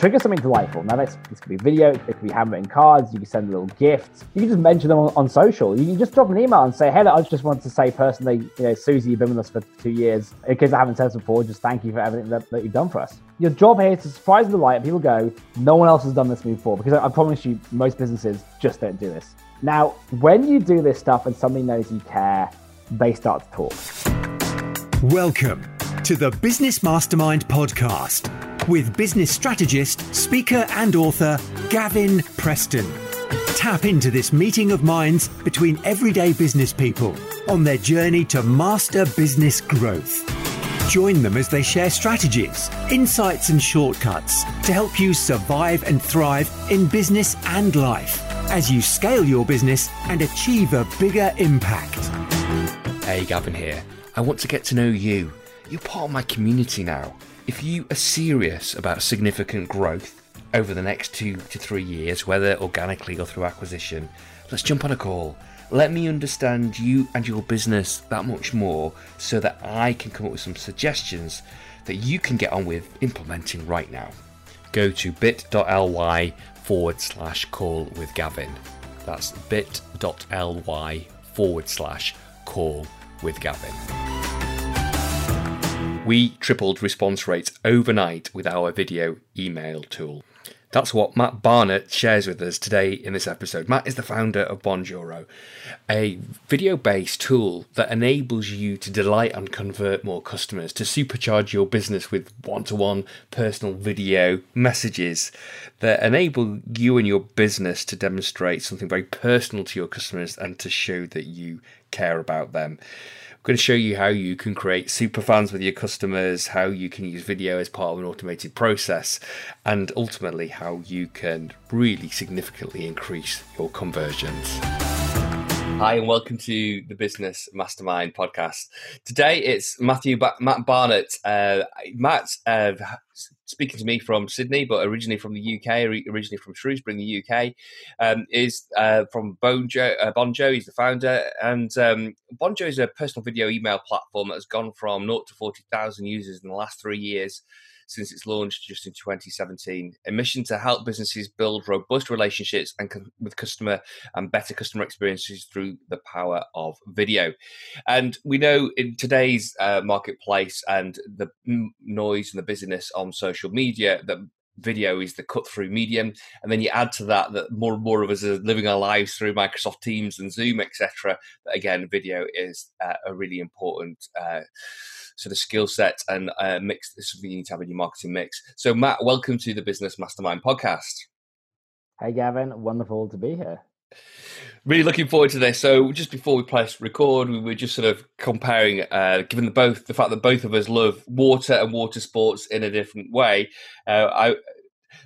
trigger something delightful. Now, this, this could be video, it could be handwritten cards, you can send little gifts, you can just mention them on, on, social. You can just drop an email and say, hey, I just wanted to say personally, you know, Susie, you've been with us for two years. In case I haven't said before, just thank you for everything that, that you've done for us. Your job here is to surprise and delight, and people go, no one else has done this before, because I, I promise you, most businesses just don't do this. Now, when you do this stuff and somebody knows you care, they start to talk. Welcome to the Business Mastermind podcast with business strategist, speaker, and author Gavin Preston. Tap into this meeting of minds between everyday business people on their journey to master business growth. Join them as they share strategies, insights, and shortcuts to help you survive and thrive in business and life as you scale your business and achieve a bigger impact. Hey, Gavin here. I want to get to know you. You're part of my community now. If you are serious about significant growth over the next two to three years, whether organically or through acquisition, let's jump on a call. Let me understand you and your business that much more so that I can come up with some suggestions that you can get on with implementing right now. Go to bit.ly forward slash call with Gavin. That's bit.ly forward slash call with Gavin. We tripled response rates overnight with our video email tool. That's what Matt Barnett shares with us today in this episode. Matt is the founder of Bonjoro, a video based tool that enables you to delight and convert more customers, to supercharge your business with one to one personal video messages that enable you and your business to demonstrate something very personal to your customers and to show that you care about them. I'm going to show you how you can create super fans with your customers, how you can use video as part of an automated process, and ultimately how you can really significantly increase your conversions. Hi, and welcome to the Business Mastermind podcast. Today it's Matthew ba- Matt Barnett. Uh, Matt, uh, speaking to me from Sydney, but originally from the UK, originally from Shrewsbury in the UK, um, is uh, from Bonjo. Uh, Bonjo, he's the founder, and um, Bonjo is a personal video email platform that has gone from 0 to 40,000 users in the last three years since its launch just in 2017. A mission to help businesses build robust relationships and co- with customer and better customer experiences through the power of video. And we know in today's uh, marketplace and the noise and the busyness on social media that video is the cut through medium and then you add to that that more and more of us are living our lives through microsoft teams and zoom etc again video is uh, a really important uh, sort of skill set and uh, mix This is something you need to have in your marketing mix. So, Matt, welcome to the Business Mastermind podcast. Hey, Gavin. Wonderful to be here. Really looking forward to this. So, just before we press record, we were just sort of comparing, uh, given the both the fact that both of us love water and water sports in a different way. Uh, I,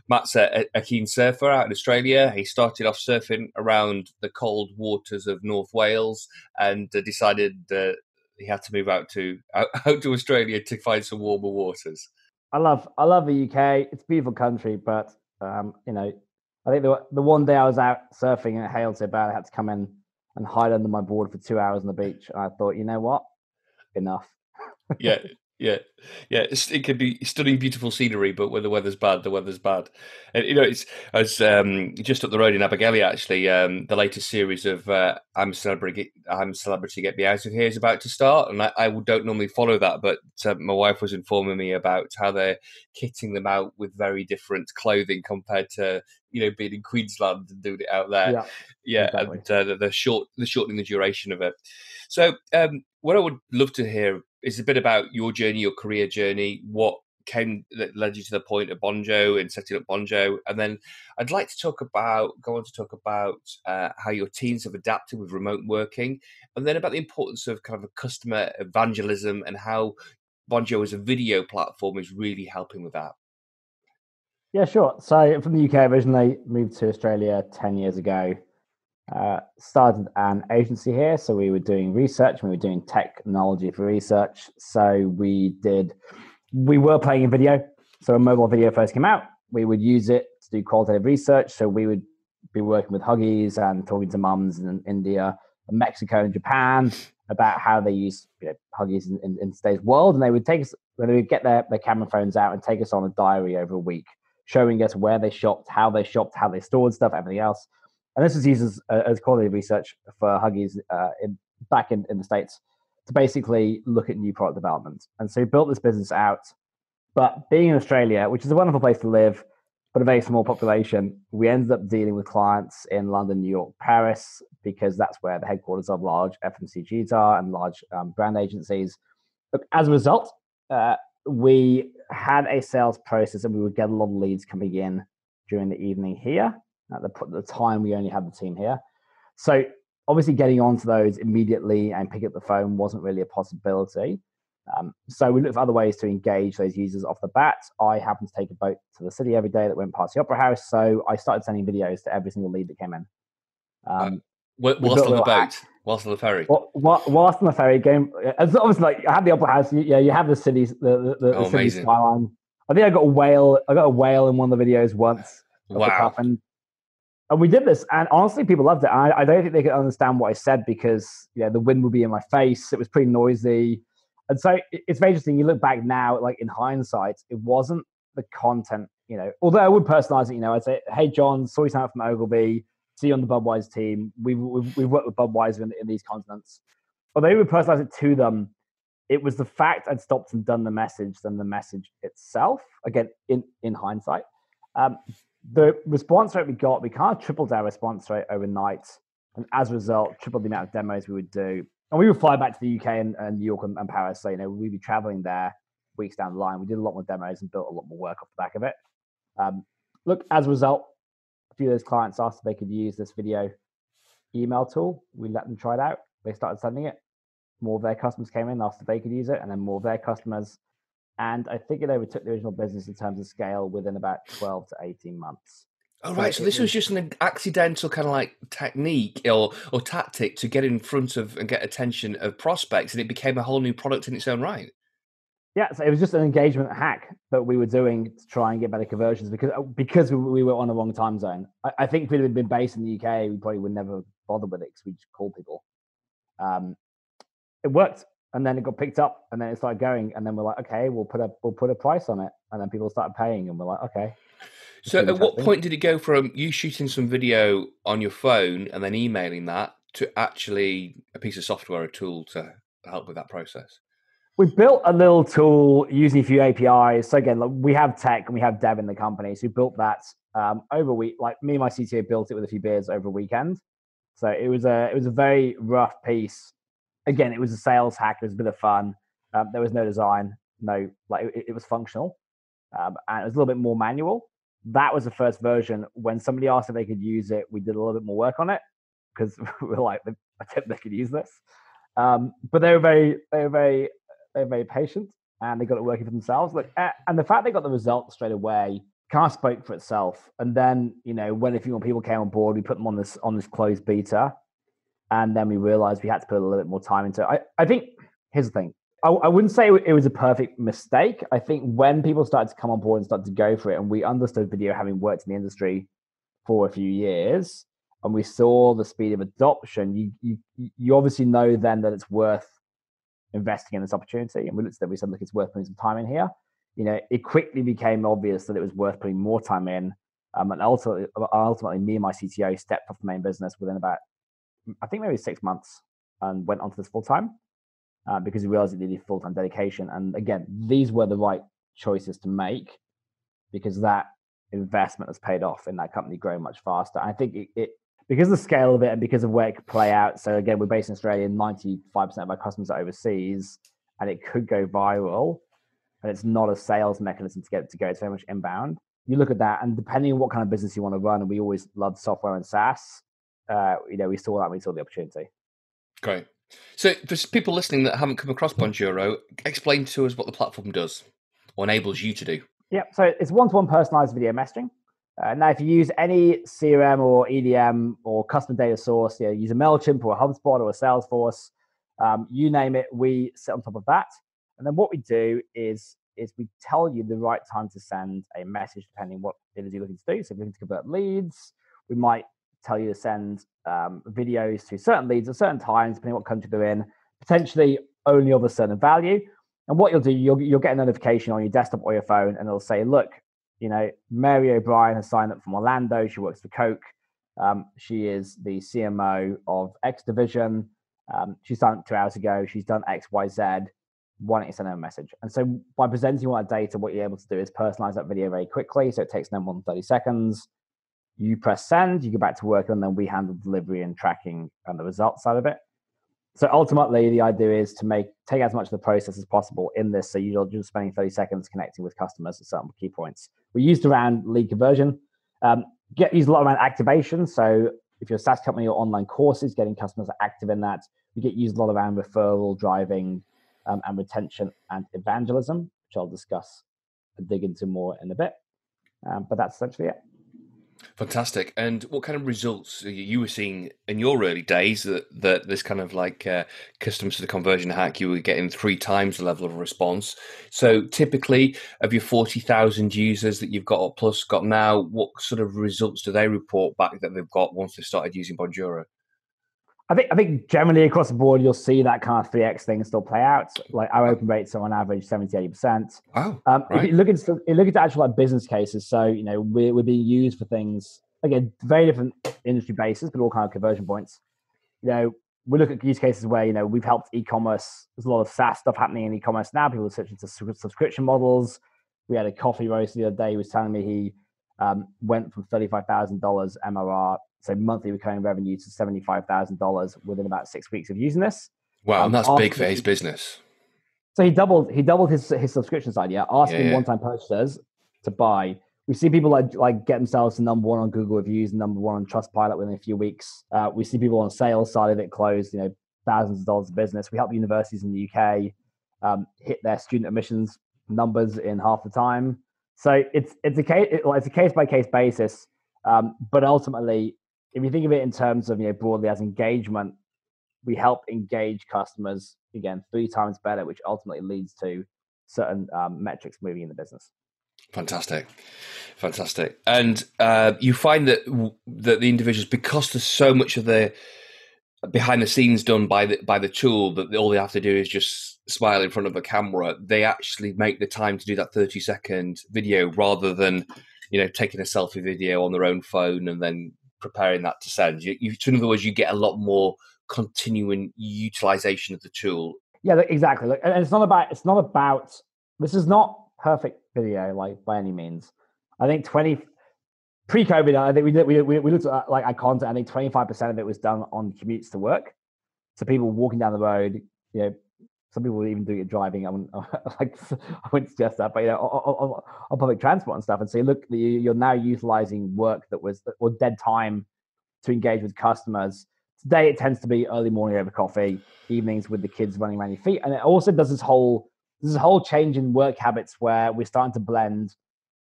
Matt's a, a, keen surfer out in Australia. He started off surfing around the cold waters of North Wales and uh, decided uh, he had to move out to out, out to Australia to find some warmer waters. I love I love the UK. It's a beautiful country, but um, you know, I think the the one day I was out surfing and it hailed so bad I had to come in and hide under my board for two hours on the beach. And I thought, you know what, enough. yeah, yeah, yeah. it could be stunning, beautiful scenery, but when the weather's bad, the weather's bad. And you know, it's as um, just up the road in Abergele. Actually, um, the latest series of uh, "I'm a Celebrity, I'm a Celebrity, Get Me Out of Here" is about to start, and I, I don't normally follow that, but uh, my wife was informing me about how they're kitting them out with very different clothing compared to you know being in Queensland and doing it out there. Yeah, yeah, exactly. and uh, the short, the shortening the duration of it. So, um, what I would love to hear is a bit about your journey, your career journey, what came that led you to the point of Bonjo and setting up Bonjo, and then I'd like to talk about go on to talk about uh, how your teams have adapted with remote working, and then about the importance of kind of a customer evangelism and how Bonjo as a video platform is really helping with that. Yeah, sure. So from the UK originally, moved to Australia ten years ago. Uh, started an agency here, so we were doing research. We were doing technology for research. So we did, we were playing in video. So when mobile video first came out, we would use it to do qualitative research. So we would be working with Huggies and talking to mums in India, and Mexico, and Japan about how they use you know, Huggies in, in, in today's world. And they would take us, when they would get their, their camera phones out and take us on a diary over a week showing us where they shopped, how they shopped, how they stored stuff, everything else. And this was used as, uh, as quality research for Huggies uh, in, back in, in the States to basically look at new product development. And so we built this business out. But being in Australia, which is a wonderful place to live, but a very small population, we ended up dealing with clients in London, New York, Paris, because that's where the headquarters of large FMCGs are and large um, brand agencies. But as a result, uh, we had a sales process and we would get a lot of leads coming in during the evening here. At the, at the time, we only had the team here. So obviously getting onto those immediately and pick up the phone wasn't really a possibility. Um, so we looked for other ways to engage those users off the bat. I happened to take a boat to the city every day that went past the Opera House, so I started sending videos to every single lead that came in. Um, uh, whilst on the boat, whilst on the ferry, whilst on the ferry, game. It's obviously like I had the Opera House. You, Yeah, you have the city, the the, the, oh, city skyline. I think I got a whale. I got a whale in one of the videos once. Wow. And we did this, and honestly, people loved it. I, I don't think they could understand what I said because yeah, the wind would be in my face. It was pretty noisy, and so it's very interesting. You look back now, like in hindsight, it wasn't the content. You know, although I would personalize it. You know, I'd say, "Hey, John, saw you sign from Ogilvy. See you on the Budweiser team. We've we've, we've worked with Budweiser in, in these continents." Although we would personalize it to them, it was the fact I'd stopped and done the message than the message itself. Again, in in hindsight. Um, the response rate we got, we kind of tripled our response rate overnight. And as a result, tripled the amount of demos we would do. And we would fly back to the UK and, and New York and, and, Paris. So, you know, we'd be traveling there weeks down the line. We did a lot more demos and built a lot more work off the back of it. Um, look, as a result, a few of those clients asked if they could use this video email tool. We let them try it out. They started sending it. More of their customers came in, asked if they could use it, and then more of their customers and I think it overtook the original business in terms of scale within about 12 to 18 months. Oh, right. So, so this was just an accidental kind of like technique or, or tactic to get in front of and get attention of prospects, and it became a whole new product in its own right. Yeah, so it was just an engagement hack that we were doing to try and get better conversions because uh, because we were on the wrong time zone. I, I think if we'd been based in the UK, we probably would never bother with it because we just call people. Um, it worked and then it got picked up and then it started going and then we're like okay we'll put a we'll put a price on it. And then people started paying and we're like okay. So at what point did it go from you shooting some video on your phone and then emailing that to actually a piece of software a tool to help with that process? We built a little tool using a few apis so again like, we have tech and we have dev in the company so we built that um, over a week like me and my cto built it with a few beers over a weekend. So it was a it was a very rough piece again, it was a sales hack. It was a bit of fun. Um, there was no design, no like it, it was functional, um, and it was a little bit more manual. That was the first version. When somebody asked if they could use it, we did a little bit more work on it because we were like, I think they could use this. Um, but they were very, they were very, they were very patient, and they got it working for themselves. Like, and the fact they got the results straight away kind of spoke for itself. And then, you know, when a few more people came on board, we put them on this on this closed beta, and then we realized we had to put a little bit more time into it. I, I think here's the thing. I, I wouldn't say it was a perfect mistake. I think when people started to come on board and start to go for it, and we understood video having worked in the industry for a few years, and we saw the speed of adoption, you you you obviously know then that it's worth investing in this opportunity. And we looked at it, we said, look, it's worth putting some time in here. You know, it quickly became obvious that it was worth putting more time in. Um, and ultimately, ultimately, me and my CTO stepped off the main business within about I think maybe six months and went onto this full time uh, because he realized it needed full time dedication. And again, these were the right choices to make because that investment has paid off in that company growing much faster. I think it, it because of the scale of it and because of where it could play out. So again, we're based in Australia. Ninety five percent of our customers are overseas, and it could go viral. And it's not a sales mechanism to get it to go. It's very much inbound. You look at that, and depending on what kind of business you want to run, and we always love software and SaaS uh, you know, we saw that we saw the opportunity. Great. So, for people listening that haven't come across Bonjoro, explain to us what the platform does or enables you to do. Yeah, so it's one-to-one personalized video messaging. Uh, now, if you use any CRM or EDM or custom data source, you know, use a Mailchimp or a HubSpot or a Salesforce, um, you name it, we sit on top of that. And then what we do is is we tell you the right time to send a message depending what it is you're looking to do. So if you're looking to convert leads, we might tell you to send um, videos to certain leads at certain times, depending what country they're in, potentially only of a certain value. And what you'll do, you'll, you'll get a notification on your desktop or your phone, and it'll say, look, you know, Mary O'Brien has signed up from Orlando. She works for Coke. Um, she is the CMO of X Division. Um, she signed up two hours ago. She's done X, Y, Z. Why don't you send her a message? And so by presenting all that data, what you're able to do is personalize that video very quickly. So it takes no more than 30 seconds. You press send, you go back to work, and then we handle delivery and tracking and the results side of it. So ultimately, the idea is to make take as much of the process as possible in this. So you're just spending 30 seconds connecting with customers at certain key points. We used around lead conversion. Um, get used a lot around activation. So if you're a SaaS company or online courses, getting customers active in that. We get used a lot around referral driving um, and retention and evangelism, which I'll discuss and dig into more in a bit. Um, but that's essentially it. Fantastic. And what kind of results you were seeing in your early days that, that this kind of like uh, customers to the conversion hack, you were getting three times the level of response. So typically of your 40,000 users that you've got plus got now, what sort of results do they report back that they've got once they've started using Bonjoro? I think I think generally across the board you'll see that kind of three x thing still play out. Like our open rates are on average 70 80 percent. Wow! Um, right. If you look at you look at actual like business cases, so you know we're we're being used for things again very different industry bases, but all kind of conversion points. You know we look at use cases where you know we've helped e-commerce. There's a lot of SaaS stuff happening in e-commerce now. People are switching to subscription models. We had a coffee roast the other day. He was telling me he um, went from thirty five thousand dollars MRR so monthly recurring revenue to $75,000 within about six weeks of using this. Wow, um, that's big for his business. So he doubled he doubled his his subscription side, yeah, asking yeah, yeah. one time purchasers to buy. We see people like like get themselves to number one on Google reviews, number one on Trustpilot within a few weeks. Uh, we see people on sales side of it close, you know, thousands of dollars of business. We help universities in the UK um, hit their student admissions numbers in half the time. So it's it's a case it's a case by case basis, um, but ultimately if you think of it in terms of you know broadly as engagement, we help engage customers again three times better, which ultimately leads to certain um, metrics moving in the business. Fantastic, fantastic, and uh, you find that that the individuals because there's so much of the behind the scenes done by the by the tool that all they have to do is just smile in front of a camera. They actually make the time to do that thirty second video rather than you know taking a selfie video on their own phone and then preparing that to send. You, you, in other words, you get a lot more continuing utilization of the tool. Yeah, exactly. and it's not about it's not about this is not perfect video like by any means. I think twenty pre-COVID, I think we did, we, we, looked at like content. I think twenty five percent of it was done on commutes to work. So people walking down the road, you know, some people even do it driving. I wouldn't, like, I wouldn't suggest that, but you know, on, on, public transport and stuff, and say, look, you're now utilizing work that was or dead time to engage with customers. Today, it tends to be early morning over coffee, evenings with the kids running around your feet, and it also does this whole this whole change in work habits where we're starting to blend,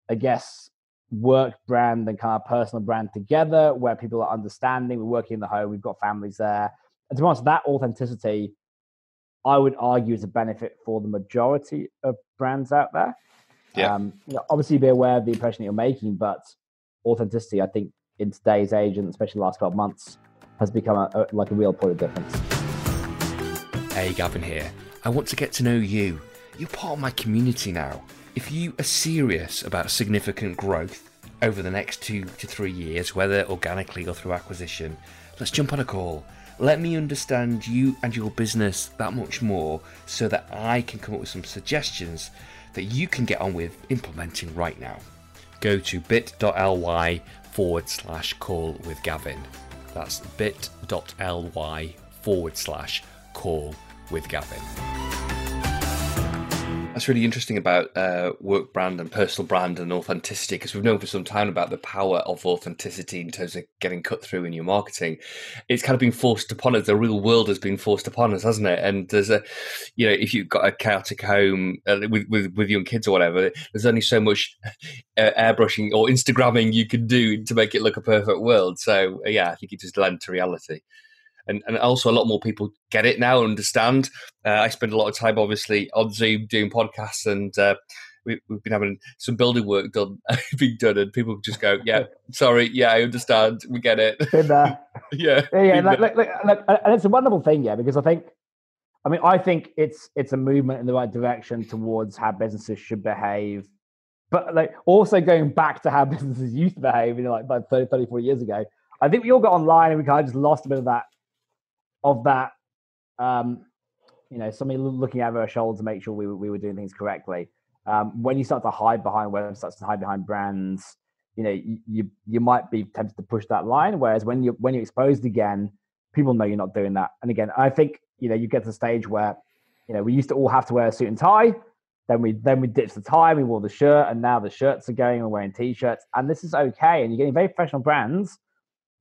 I guess, work brand and kind of personal brand together, where people are understanding. We're working in the home, we've got families there, and to be honest, that authenticity I would argue is a benefit for the majority of brands out there. Yeah. Um, you know, obviously, be aware of the impression that you're making, but authenticity, I think, in today's age and especially the last 12 months, has become a, a, like a real point of difference. Hey, Gavin here. I want to get to know you. You're part of my community now. If you are serious about significant growth over the next two to three years, whether organically or through acquisition, let's jump on a call let me understand you and your business that much more so that I can come up with some suggestions that you can get on with implementing right now. Go to bit.ly forward slash call with Gavin. That's bit.ly forward slash call with Gavin that's really interesting about uh, work brand and personal brand and authenticity because we've known for some time about the power of authenticity in terms of getting cut through in your marketing. It's kind of been forced upon us. The real world has been forced upon us, hasn't it? And there's a, you know, if you've got a chaotic home uh, with, with, with young kids or whatever, there's only so much uh, airbrushing or Instagramming you can do to make it look a perfect world. So yeah, I think it just lent to reality and, and also a lot more people get it now, understand. Uh, I spend a lot of time, obviously, on Zoom doing podcasts, and uh, we, have been having some building work done, being done, and people just go, "Yeah, sorry, yeah, I understand, we get it." Been there. yeah, yeah, yeah. Look, look, look, and it's a wonderful thing, yeah, because I think, I mean, I think it's it's a movement in the right direction towards how businesses should behave but like also going back to how businesses used to behave, you know, like about 30, 30, 40 years ago. I think we all got online and we kind of just lost a bit of that, of that, um, you know, somebody looking over our shoulder to make sure we, we were doing things correctly. Um, when you start to hide behind websites and hide behind brands, you know, you, you, you might be tempted to push that line. Whereas when you when you're exposed again, people know you're not doing that. And again, I think you know you get to the stage where you know we used to all have to wear a suit and tie. Then we then we ditched the tie, we wore the shirt, and now the shirts are going. We're wearing t-shirts, and this is okay. And you're getting very professional brands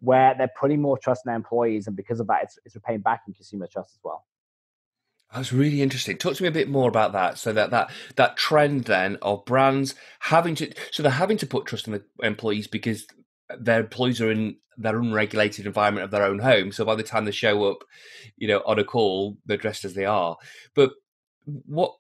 where they're putting more trust in their employees, and because of that, it's it's repaying back in consumer trust as well. That's really interesting. Talk to me a bit more about that. So that that that trend then of brands having to so they're having to put trust in the employees because their employees are in their unregulated environment of their own home. So by the time they show up, you know, on a call, they're dressed as they are. But what?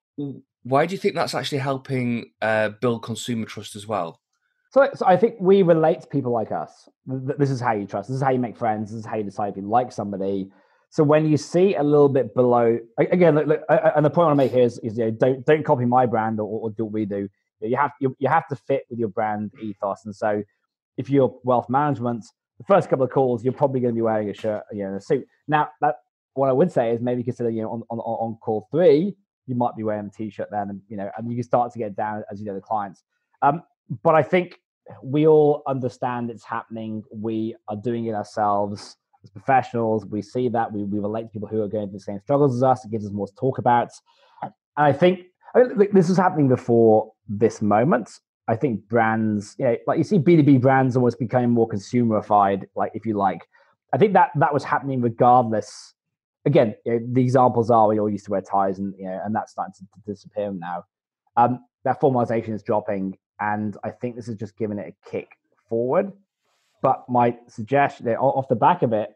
Why do you think that's actually helping uh, build consumer trust as well? So, so I think we relate to people like us. This is how you trust. This is how you make friends. This is how you decide if you like somebody. So when you see a little bit below, again, look, look, and the point I want to make here is, is you know, don't don't copy my brand or, or do what we do. You have you, you have to fit with your brand ethos. And so, if you're wealth management, the first couple of calls, you're probably going to be wearing a shirt, you know, a suit. Now, that what I would say is maybe consider, you know, on, on, on call three, you might be wearing a t-shirt then, and you know, and you can start to get down as you know the clients. Um, but I think we all understand it's happening. We are doing it ourselves as professionals. We see that we, we relate to people who are going through the same struggles as us. It gives us more to talk about. And I think I mean, this was happening before this moment. I think brands, you know, like you see B2B brands almost becoming more consumerified, like if you like. I think that that was happening regardless. Again, you know, the examples are we all used to wear ties and you know, and that's starting to, to disappear now. Um, that formalization is dropping, and I think this is just giving it a kick forward. But my suggestion, eh, off the back of it,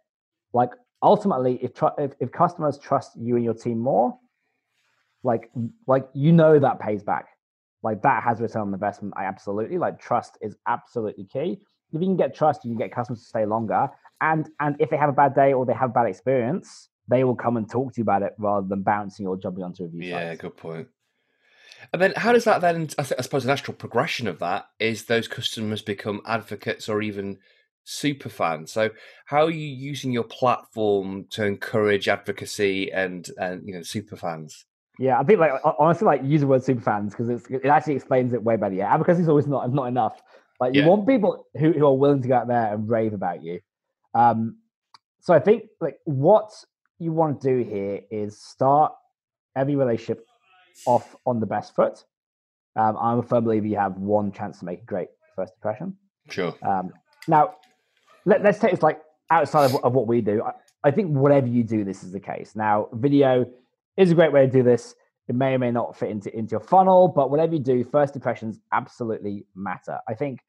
like ultimately, if, tr- if if customers trust you and your team more, like like you know that pays back like that has return on investment. I absolutely like trust is absolutely key. If you can get trust, you can get customers to stay longer. And and if they have a bad day or they have a bad experience, they will come and talk to you about it rather than bouncing or jumping onto a review Yeah, good point. And then how does that then? I, th- I suppose the natural progression of that is those customers become advocates or even super fans. So how are you using your platform to encourage advocacy and and you know super fans? Yeah, I think like honestly, like use the word super fans because it actually explains it way better. Yeah, advocacy is always not not enough. Like you yeah. want people who, who are willing to go out there and rave about you. Um, so I think like what you want to do here is start every relationship off on the best foot. Um, I'm a firm believer you have one chance to make a great first impression. Sure. Um, now, let, us take this like outside of, of what we do. I, I think whatever you do, this is the case. Now, video is a great way to do this. It may or may not fit into, into your funnel, but whatever you do, first impressions absolutely matter. I think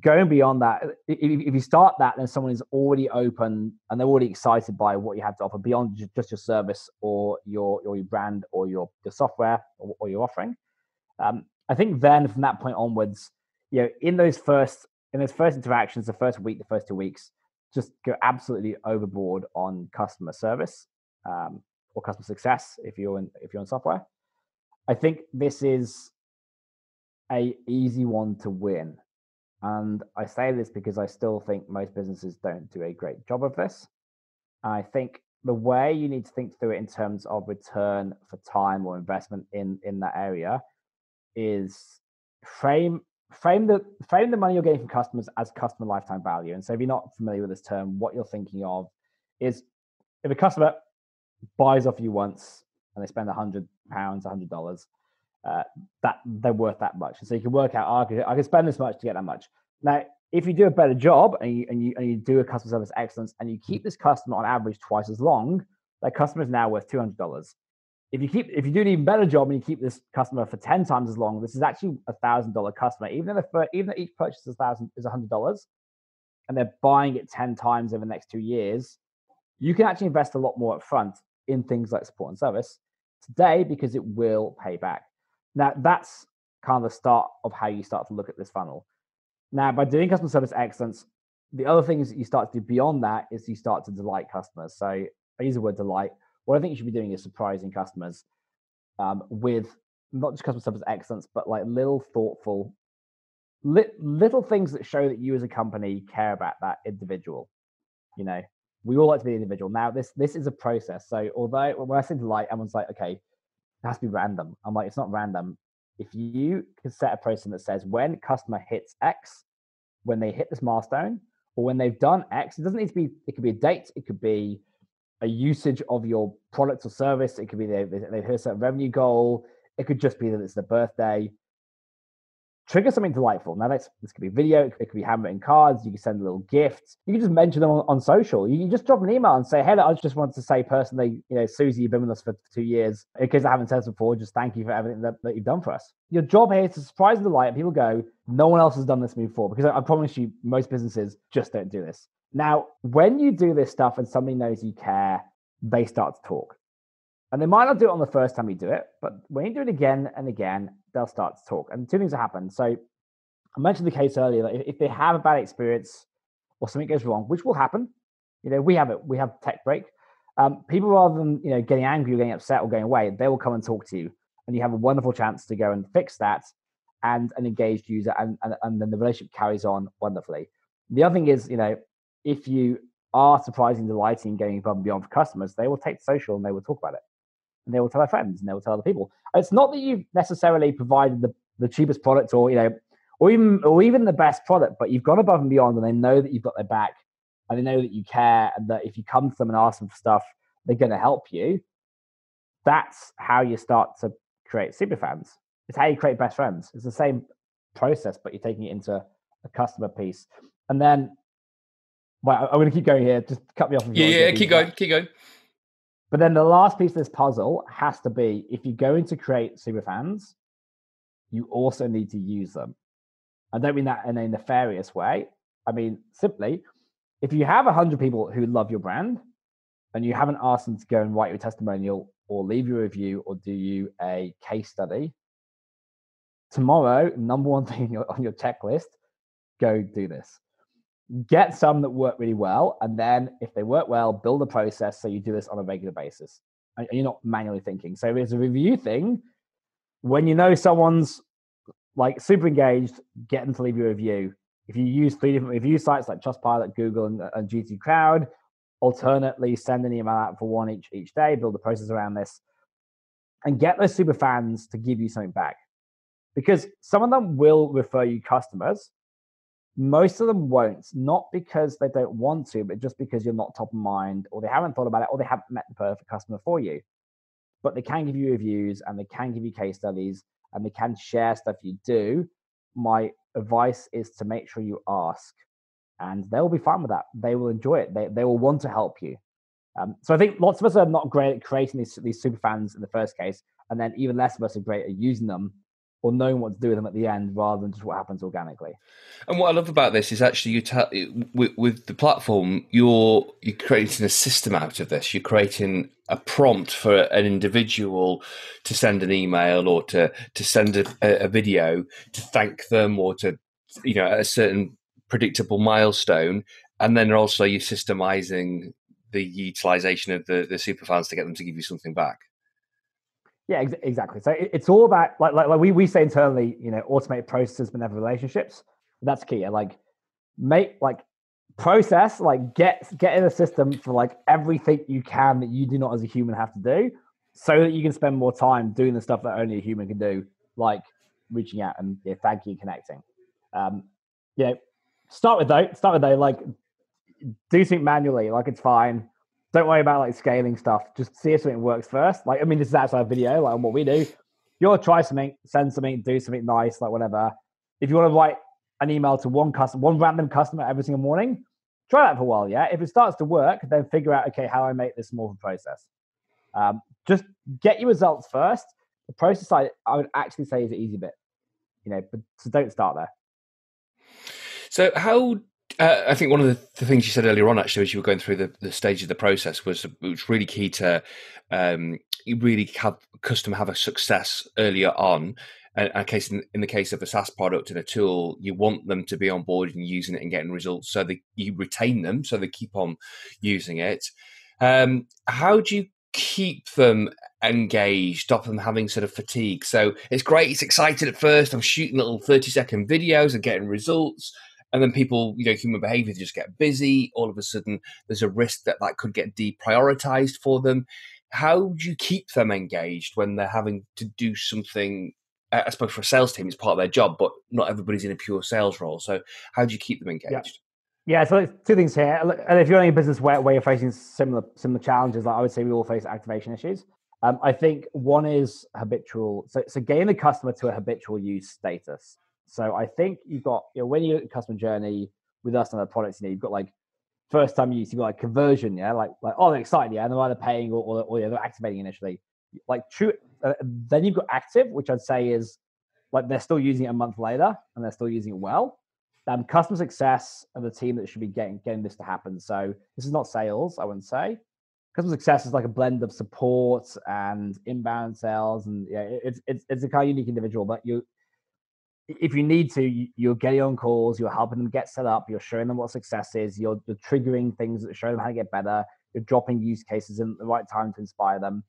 going beyond that, if, you start that, then someone is already open and they're already excited by what you have to offer beyond just your service or your, your brand or your, your software or, or your offering. Um, I think then from that point onwards, you know, in those first in those first interactions, the first week, the first two weeks, just go absolutely overboard on customer service. Um, or customer success if you're in if you're in software. I think this is a easy one to win. And I say this because I still think most businesses don't do a great job of this. I think the way you need to think through it in terms of return for time or investment in in that area is frame frame the frame the money you're getting from customers as customer lifetime value. And so if you're not familiar with this term, what you're thinking of is if a customer buys off you once and they spend a hundred pounds, a hundred dollars, uh, that they're worth that much. And so you can work out, oh, I, can, I can spend this much to get that much. Now, if you do a better job and you, and you and you do a customer service excellence and you keep this customer on average twice as long, that customer is now worth two hundred dollars. If you keep if you do an even better job and you keep this customer for ten times as long, this is actually a thousand dollar customer. Even if even if each purchase is thousand is a hundred dollars, and they're buying it ten times over the next two years, you can actually invest a lot more up front in things like support and service today because it will pay back. Now, that's kind of the start of how you start to look at this funnel. Now, by doing customer service excellence, the other things that you start to do beyond that is you start to delight customers. So I use the word delight. What I think you should be doing is surprising customers um, with not just customer service excellence, but like little thoughtful li- little things that show that you as a company care about that individual. You know, we all like to be the individual. Now, this this is a process. So although when I say delight, everyone's like, okay, it has to be random. I'm like, it's not random. If you can set a process that says when customer hits X, when they hit this milestone, or when they've done X, it doesn't need to be. It could be a date. It could be a usage of your product or service. It could be they they hit a certain revenue goal. It could just be that it's their birthday trigger something delightful. Now, that's this could be video, it could be handwritten cards. You can send a little gift. You can just mention them on, on social. You can just drop an email and say, "Hey, I just wanted to say personally, you know, Susie, you've been with us for two years. In case I haven't said this before, just thank you for everything that, that you've done for us. Your job here is to surprise and delight. And people go, no one else has done this before because I, I promise you, most businesses just don't do this. Now, when you do this stuff and somebody knows you care, they start to talk. And they might not do it on the first time you do it, but when you do it again and again, they'll start to talk. And two things have happened. So I mentioned the case earlier that if they have a bad experience or something goes wrong, which will happen, you know, we have it, we have tech break. Um, people rather than you know getting angry or getting upset or going away, they will come and talk to you, and you have a wonderful chance to go and fix that and an engaged user, and, and, and then the relationship carries on wonderfully. The other thing is, you know, if you are surprising, delighting, going above and beyond for customers, they will take social and they will talk about it and they will tell their friends and they will tell other people. It's not that you've necessarily provided the, the cheapest product or you know, or even or even the best product, but you've gone above and beyond, and they know that you've got their back, and they know that you care, and that if you come to them and ask them for stuff, they're going to help you. That's how you start to create super fans. It's how you create best friends. It's the same process, but you're taking it into a customer piece, and then. Well, I'm going to keep going here. Just cut me off. Yeah, yeah, keep going, keep going. But then the last piece of this puzzle has to be if you're going to create super fans, you also need to use them. I don't mean that in a nefarious way. I mean, simply, if you have 100 people who love your brand and you haven't asked them to go and write your testimonial or leave your review or do you a case study, tomorrow, number one thing on your, on your checklist, go do this get some that work really well and then if they work well build a process so you do this on a regular basis and you're not manually thinking. So it's a review thing. When you know someone's like super engaged get them to leave you a review. If you use three different review sites like trustpilot google and, and G2 Crowd alternately send an email out for one each each day build a process around this and get those super fans to give you something back. Because some of them will refer you customers most of them won't, not because they don't want to, but just because you're not top of mind or they haven't thought about it or they haven't met the perfect customer for you. But they can give you reviews and they can give you case studies and they can share stuff you do. My advice is to make sure you ask and they'll be fine with that. They will enjoy it. They, they will want to help you. Um, so I think lots of us are not great at creating these, these super fans in the first case, and then even less of us are great at using them or knowing what to do with them at the end rather than just what happens organically. And what I love about this is actually you tell with, with the platform you're you're creating a system out of this. You're creating a prompt for an individual to send an email or to to send a, a video to thank them or to you know a certain predictable milestone, and then also you're systemizing the utilization of the the superfans to get them to give you something back. Yeah, ex- exactly. So it, it's all about like, like like we we say internally, you know, automated processes but never relationships. That's key. Like make like process like get get in a system for like everything you can that you do not as a human have to do, so that you can spend more time doing the stuff that only a human can do, like reaching out and yeah, thank you, connecting. Um, you know, start with though. Start with though. Like do something manually. Like it's fine don't worry about like scaling stuff. Just see if something works first. Like, I mean, this is outside video, like on what we do. You want to try something, send something, do something nice, like whatever. If you want to write an email to one customer, one random customer every single morning, try that for a while. Yeah. If it starts to work, then figure out, okay, how I make this more of a process. Um, just get your results first. The process side, I would actually say is the easy bit, you know, but so don't start there. So how uh, I think one of the, the, things you said earlier on, actually, as you were going through the, the stage of the process, was was really key to um, really have customer have a success earlier on. And in, case in, the case of a SaaS product and a tool, you want them to be on board and using it and getting results, so that you retain them, so they keep on using it. Um, how do you keep them engaged, stop them having sort of fatigue? So it's great, it's excited at first. I'm shooting little 30 second videos and getting results. And then people, you know, human behavior just get busy. All of a sudden, there's a risk that that could get deprioritized for them. How do you keep them engaged when they're having to do something I suppose for a sales team, it's part of their job, but not everybody's in a pure sales role. So how do you keep them engaged? Yeah, yeah so two things here. And if you're in a business where, where you're facing similar similar challenges, like I would say we all face activation issues. Um, I think one is habitual. So, so getting the customer to a habitual use status. So I think you've got, you know, when you look at customer journey with us and the products, you know, you've got like first time use, you've got like conversion, yeah, like like oh they're excited, yeah, and they're either paying or or, or yeah, they're activating initially. Like true uh, then you've got active, which I'd say is like they're still using it a month later and they're still using it well. Um, customer success are the team that should be getting getting this to happen. So this is not sales, I wouldn't say. Customer success is like a blend of support and inbound sales, and yeah, it's it's it's a kind of unique individual. But you, if you need to, you're getting on calls, you're helping them get set up, you're showing them what success is, you're, you're triggering things that show them how to get better, you're dropping use cases in the right time to inspire them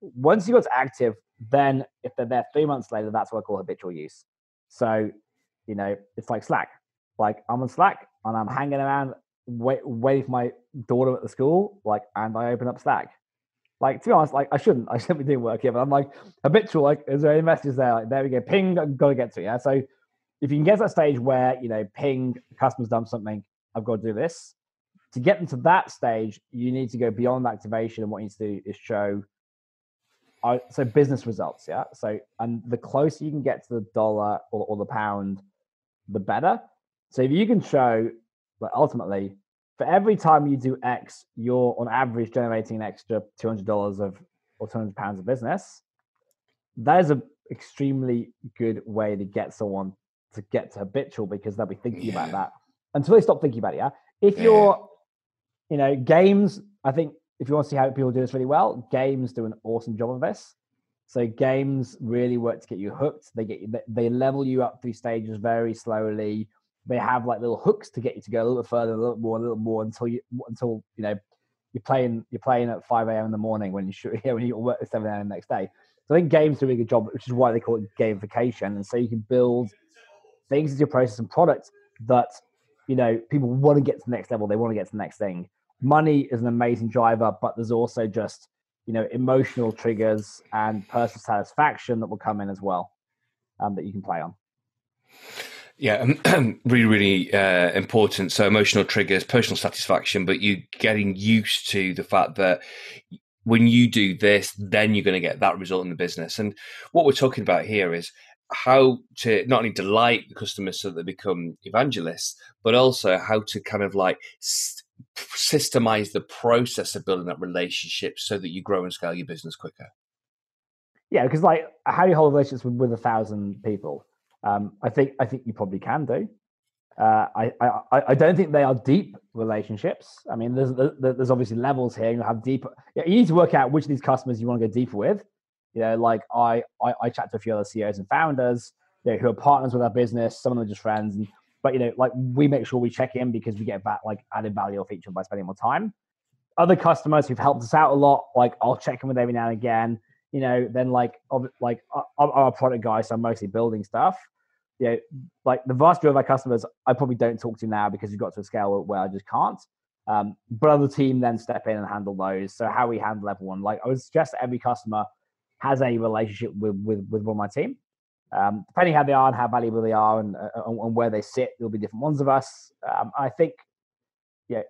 once you go to active, then if they're there three months later, that's what I call habitual use. So, you know, it's like Slack. Like I'm on Slack and I'm hanging around, wait, waiting for my daughter at the school, like, and I open up Slack. Like to be honest, like I shouldn't, I shouldn't be doing work here, but I'm like habitual. Like, is there any messages there? Like, there we go, ping, I've got to get to. Yeah. So if you can get to that stage where you know, ping, customer's done something, I've got to do this. To get them to that stage, you need to go beyond activation, and what you need to do is show I, so business results, yeah. So and the closer you can get to the dollar or, or the pound, the better. So if you can show, but ultimately, for every time you do X, you're on average generating an extra two hundred dollars of or two hundred pounds of business. That is an extremely good way to get someone to get to habitual because they'll be thinking yeah. about that until they stop thinking about it. Yeah. If you're, you know, games, I think if you want to see how people do this really well, games do an awesome job of this. So games really work to get you hooked. They get you, they level you up through stages very slowly. They have like little hooks to get you to go a little further, a little more, a little more until you until you know you're playing you're playing at 5 a.m. in the morning when you should when you work at 7 a.m. the next day. So I think games do a good job, which is why they call it gamification. And so you can build things into your process and product that you know people want to get to the next level. They want to get to the next thing money is an amazing driver, but there's also just you know emotional triggers and personal satisfaction that will come in as well um, that you can play on. Yeah, really, really uh, important. So emotional triggers, personal satisfaction, but you getting used to the fact that when you do this, then you're going to get that result in the business. And what we're talking about here is how to not only delight the customers so that they become evangelists, but also how to kind of like st- systemize the process of building that relationship so that you grow and scale your business quicker? Yeah, because like how do you hold relationships with, with a thousand people? Um, I think I think you probably can do. Uh, I, I I don't think they are deep relationships. I mean, there's there's obviously levels here. You have deep. You need to work out which of these customers you want to go deeper with. You know, like I I, I chat to a few other CEOs and founders, you know, who are partners with our business. Some of them are just friends, and but you know, like we make sure we check in because we get back like added value each other by spending more time. Other customers who've helped us out a lot, like I'll check in with every now and again. You know, then like like I'm a product guy, so I'm mostly building stuff. Know, like the vast majority of my customers, I probably don't talk to now because we've got to a scale where I just can't. Um, but other team then step in and handle those. So how we handle everyone, like I would suggest every customer has a relationship with with with one of my team. Um, depending how they are and how valuable they are and, uh, and where they sit, there'll be different ones of us. Um, I think, yeah,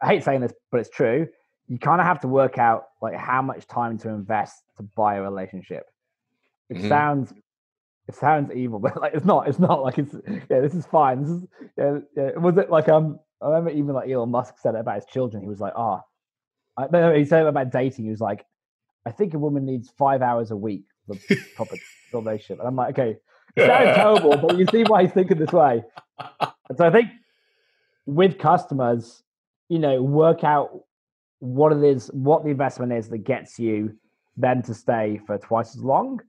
I hate saying this, but it's true. You kind of have to work out like how much time to invest to buy a relationship. It mm-hmm. sounds it sounds evil, but like it's not. It's not like it's yeah. This is fine. This is yeah. yeah. Was it like um? I remember even like Elon Musk said it about his children. He was like, oh, I, no, he said about dating. He was like, I think a woman needs five hours a week for proper relationship. And I'm like, okay, it sounds terrible, but you see why he's thinking this way. And so I think with customers, you know, work out what it is, what the investment is that gets you then to stay for twice as long,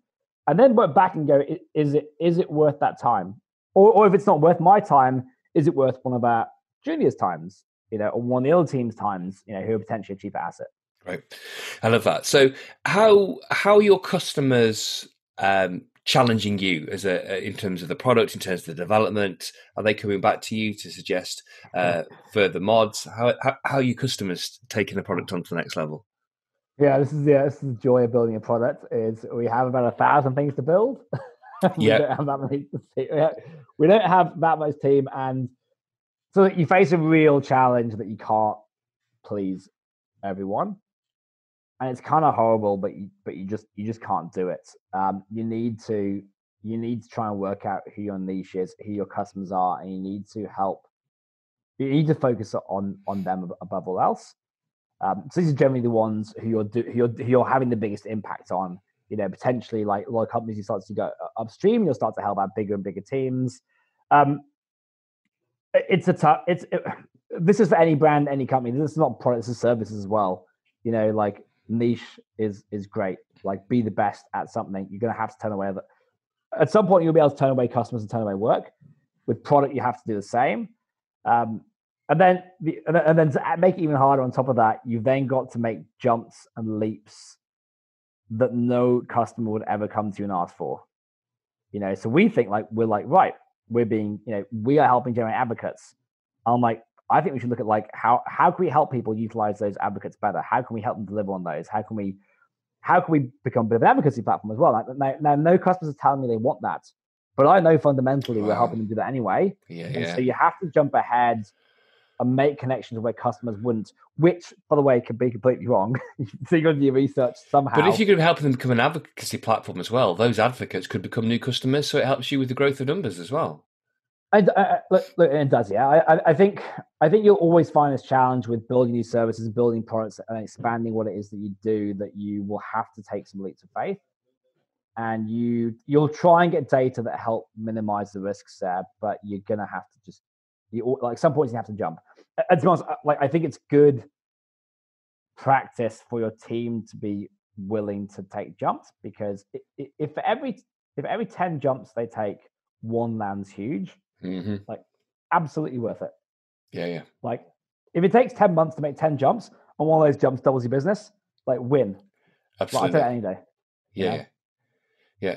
and then work back and go, is it is it worth that time? Or, or if it's not worth my time, is it worth one of our juniors' times? You know, or one of the other teams' times? You know, who are potentially a cheaper asset. Right, I love that. So, how how your customers um, challenging you as a in terms of the product, in terms of the development? Are they coming back to you to suggest uh, further mods? How, how how are your customers taking the product on to the next level? Yeah, this is yeah, this is the joy of building a product. Is we have about a thousand things to build. we Yeah. don't have that many. We don't have that much team, and so you face a real challenge that you can't please everyone, and it's kind of horrible. But you but you just you just can't do it. Um, you need to you need to try and work out who your niche is, who your customers are, and you need to help. You need to focus on on them above all else. Um, so these are generally the ones who you're do, who you're who you're having the biggest impact on. You know, potentially like a lot of companies, you start to go uh, upstream, you'll start to help out bigger and bigger teams. Um, it's a tough. It's it, this is for any brand, any company. This is not products and services as well. You know, like niche is is great. Like be the best at something. You're gonna have to turn away. At some point, you'll be able to turn away customers and turn away work. With product, you have to do the same. Um, and then, the, and then- to make it even harder on top of that, you've then got to make jumps and leaps that no customer would ever come to you and ask for. You know, so we think like we're like right, we're being, you know, we are helping generate advocates. I'm like, I think we should look at like how how can we help people utilize those advocates better? How can we help them deliver on those? How can we how can we become a bit of an advocacy platform as well? Like, now, now, no customers are telling me they want that, but I know fundamentally we're helping them do that anyway. Yeah, And yeah. so you have to jump ahead and make connections where customers wouldn't, which, by the way, could be completely wrong. so you got to do your research somehow. But if you're going to help them become an advocacy platform as well, those advocates could become new customers, so it helps you with the growth of numbers as well. I, I, look, look, and it does, yeah. I, I- think I think you'll always find this challenge with building new services building products and expanding what it is that you do that you will have to take some leaps of faith, and you you'll try and get data that help minimize the risks there, but you're gonna have to just you like some points you have to jump. And to like I think it's good practice for your team to be willing to take jumps because if every if every ten jumps they take, one lands huge hmm absolutely worth it. Yeah, yeah. Like, if it takes 10 months to make 10 jumps and one of those jumps doubles your business, like, win. Like, I Absolutely. take that any day. yeah, know? yeah. Yeah.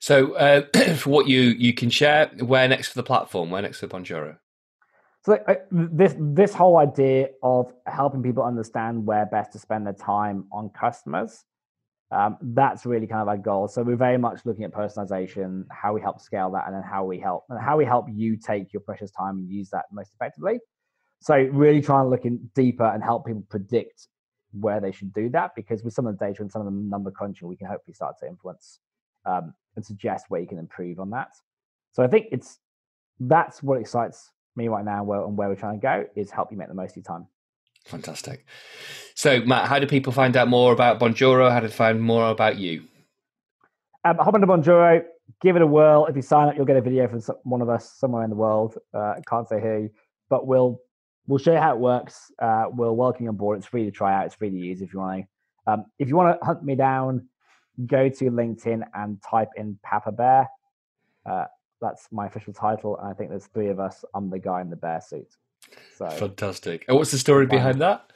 So, uh, for what you you can share, where next for the platform? Where next for Bonjoro? So, like, this this whole idea of helping people understand where best to spend their time on customers, um, that's really kind of our goal. So, we're very much looking at personalization, how we help scale that, and then how we help and how we help you take your precious time and use that most effectively. So, really trying to look in deeper and help people predict where they should do that because with some of the data and some of the number crunching, we can hopefully start to influence um, and suggest where you can improve on that. So I think it's that's what excites me right now, where and where we're trying to go is help you make the most of your time. Fantastic. So, Matt, how do people find out more about Bonjoro? How do to find more about you? Um, hop into Bonjoro, give it a whirl. If you sign up, you'll get a video from one of us somewhere in the world. Uh, can't say who, but we'll we'll show you how it works. Uh, we'll welcome you on board. It's free to try out. It's free to use if you want to. Um, if you want to hunt me down, go to LinkedIn and type in Papa Bear. Uh, that's my official title, and I think there's three of us. I'm the guy in the bear suit. So, Fantastic. And what's the story behind that?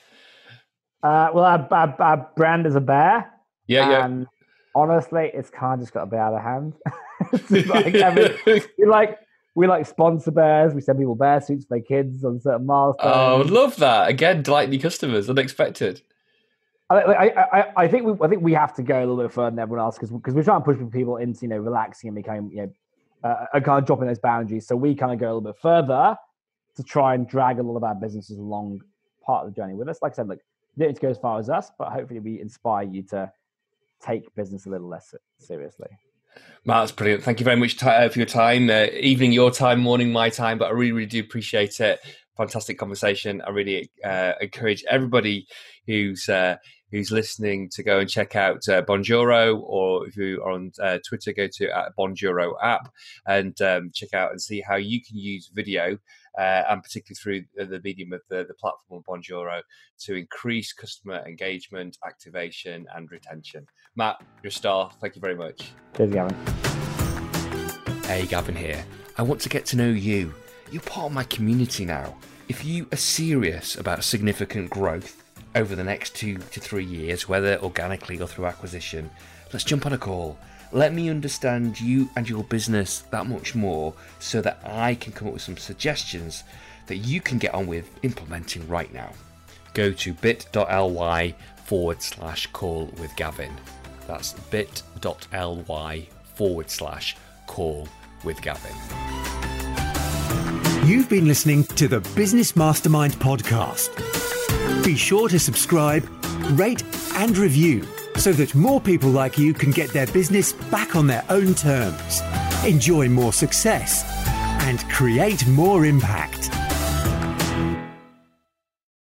uh, well, our, our, our brand is a bear. Yeah, yeah. And honestly, it's kind of just got a bit out of hand. Like, I mean, we like we like sponsor bears. We send people bear suits for their kids on certain milestones. oh, love that. Again, delight new customers, unexpected. I, I, I, I think we I think we have to go a little bit further than everyone else because because we're trying to push people into you know relaxing and becoming you know uh, and kind of dropping those boundaries. So we kind of go a little bit further to try and drag a lot of our businesses along part of the journey with us. Like I said, look, you don't need to go as far as us, but hopefully we inspire you to take business a little less seriously. Matt, that's brilliant. Thank you very much uh, for your time. Uh, evening your time, morning my time, but I really, really do appreciate it. Fantastic conversation. I really uh, encourage everybody who's uh, who's listening to go and check out uh, Bonjoro, or if you are on uh, Twitter, go to at Bonjoro app and um, check out and see how you can use video, uh, and particularly through the medium of the, the platform of Bonjoro, to increase customer engagement, activation, and retention. Matt, you're star. Thank you very much. Cheers, Gavin. Hey, Gavin here. I want to get to know you. You're part of my community now. If you are serious about significant growth over the next two to three years, whether organically or through acquisition, let's jump on a call. Let me understand you and your business that much more so that I can come up with some suggestions that you can get on with implementing right now. Go to bit.ly forward slash call with Gavin. That's bit.ly forward slash call with Gavin. You've been listening to the Business Mastermind podcast. Be sure to subscribe, rate, and review so that more people like you can get their business back on their own terms, enjoy more success, and create more impact.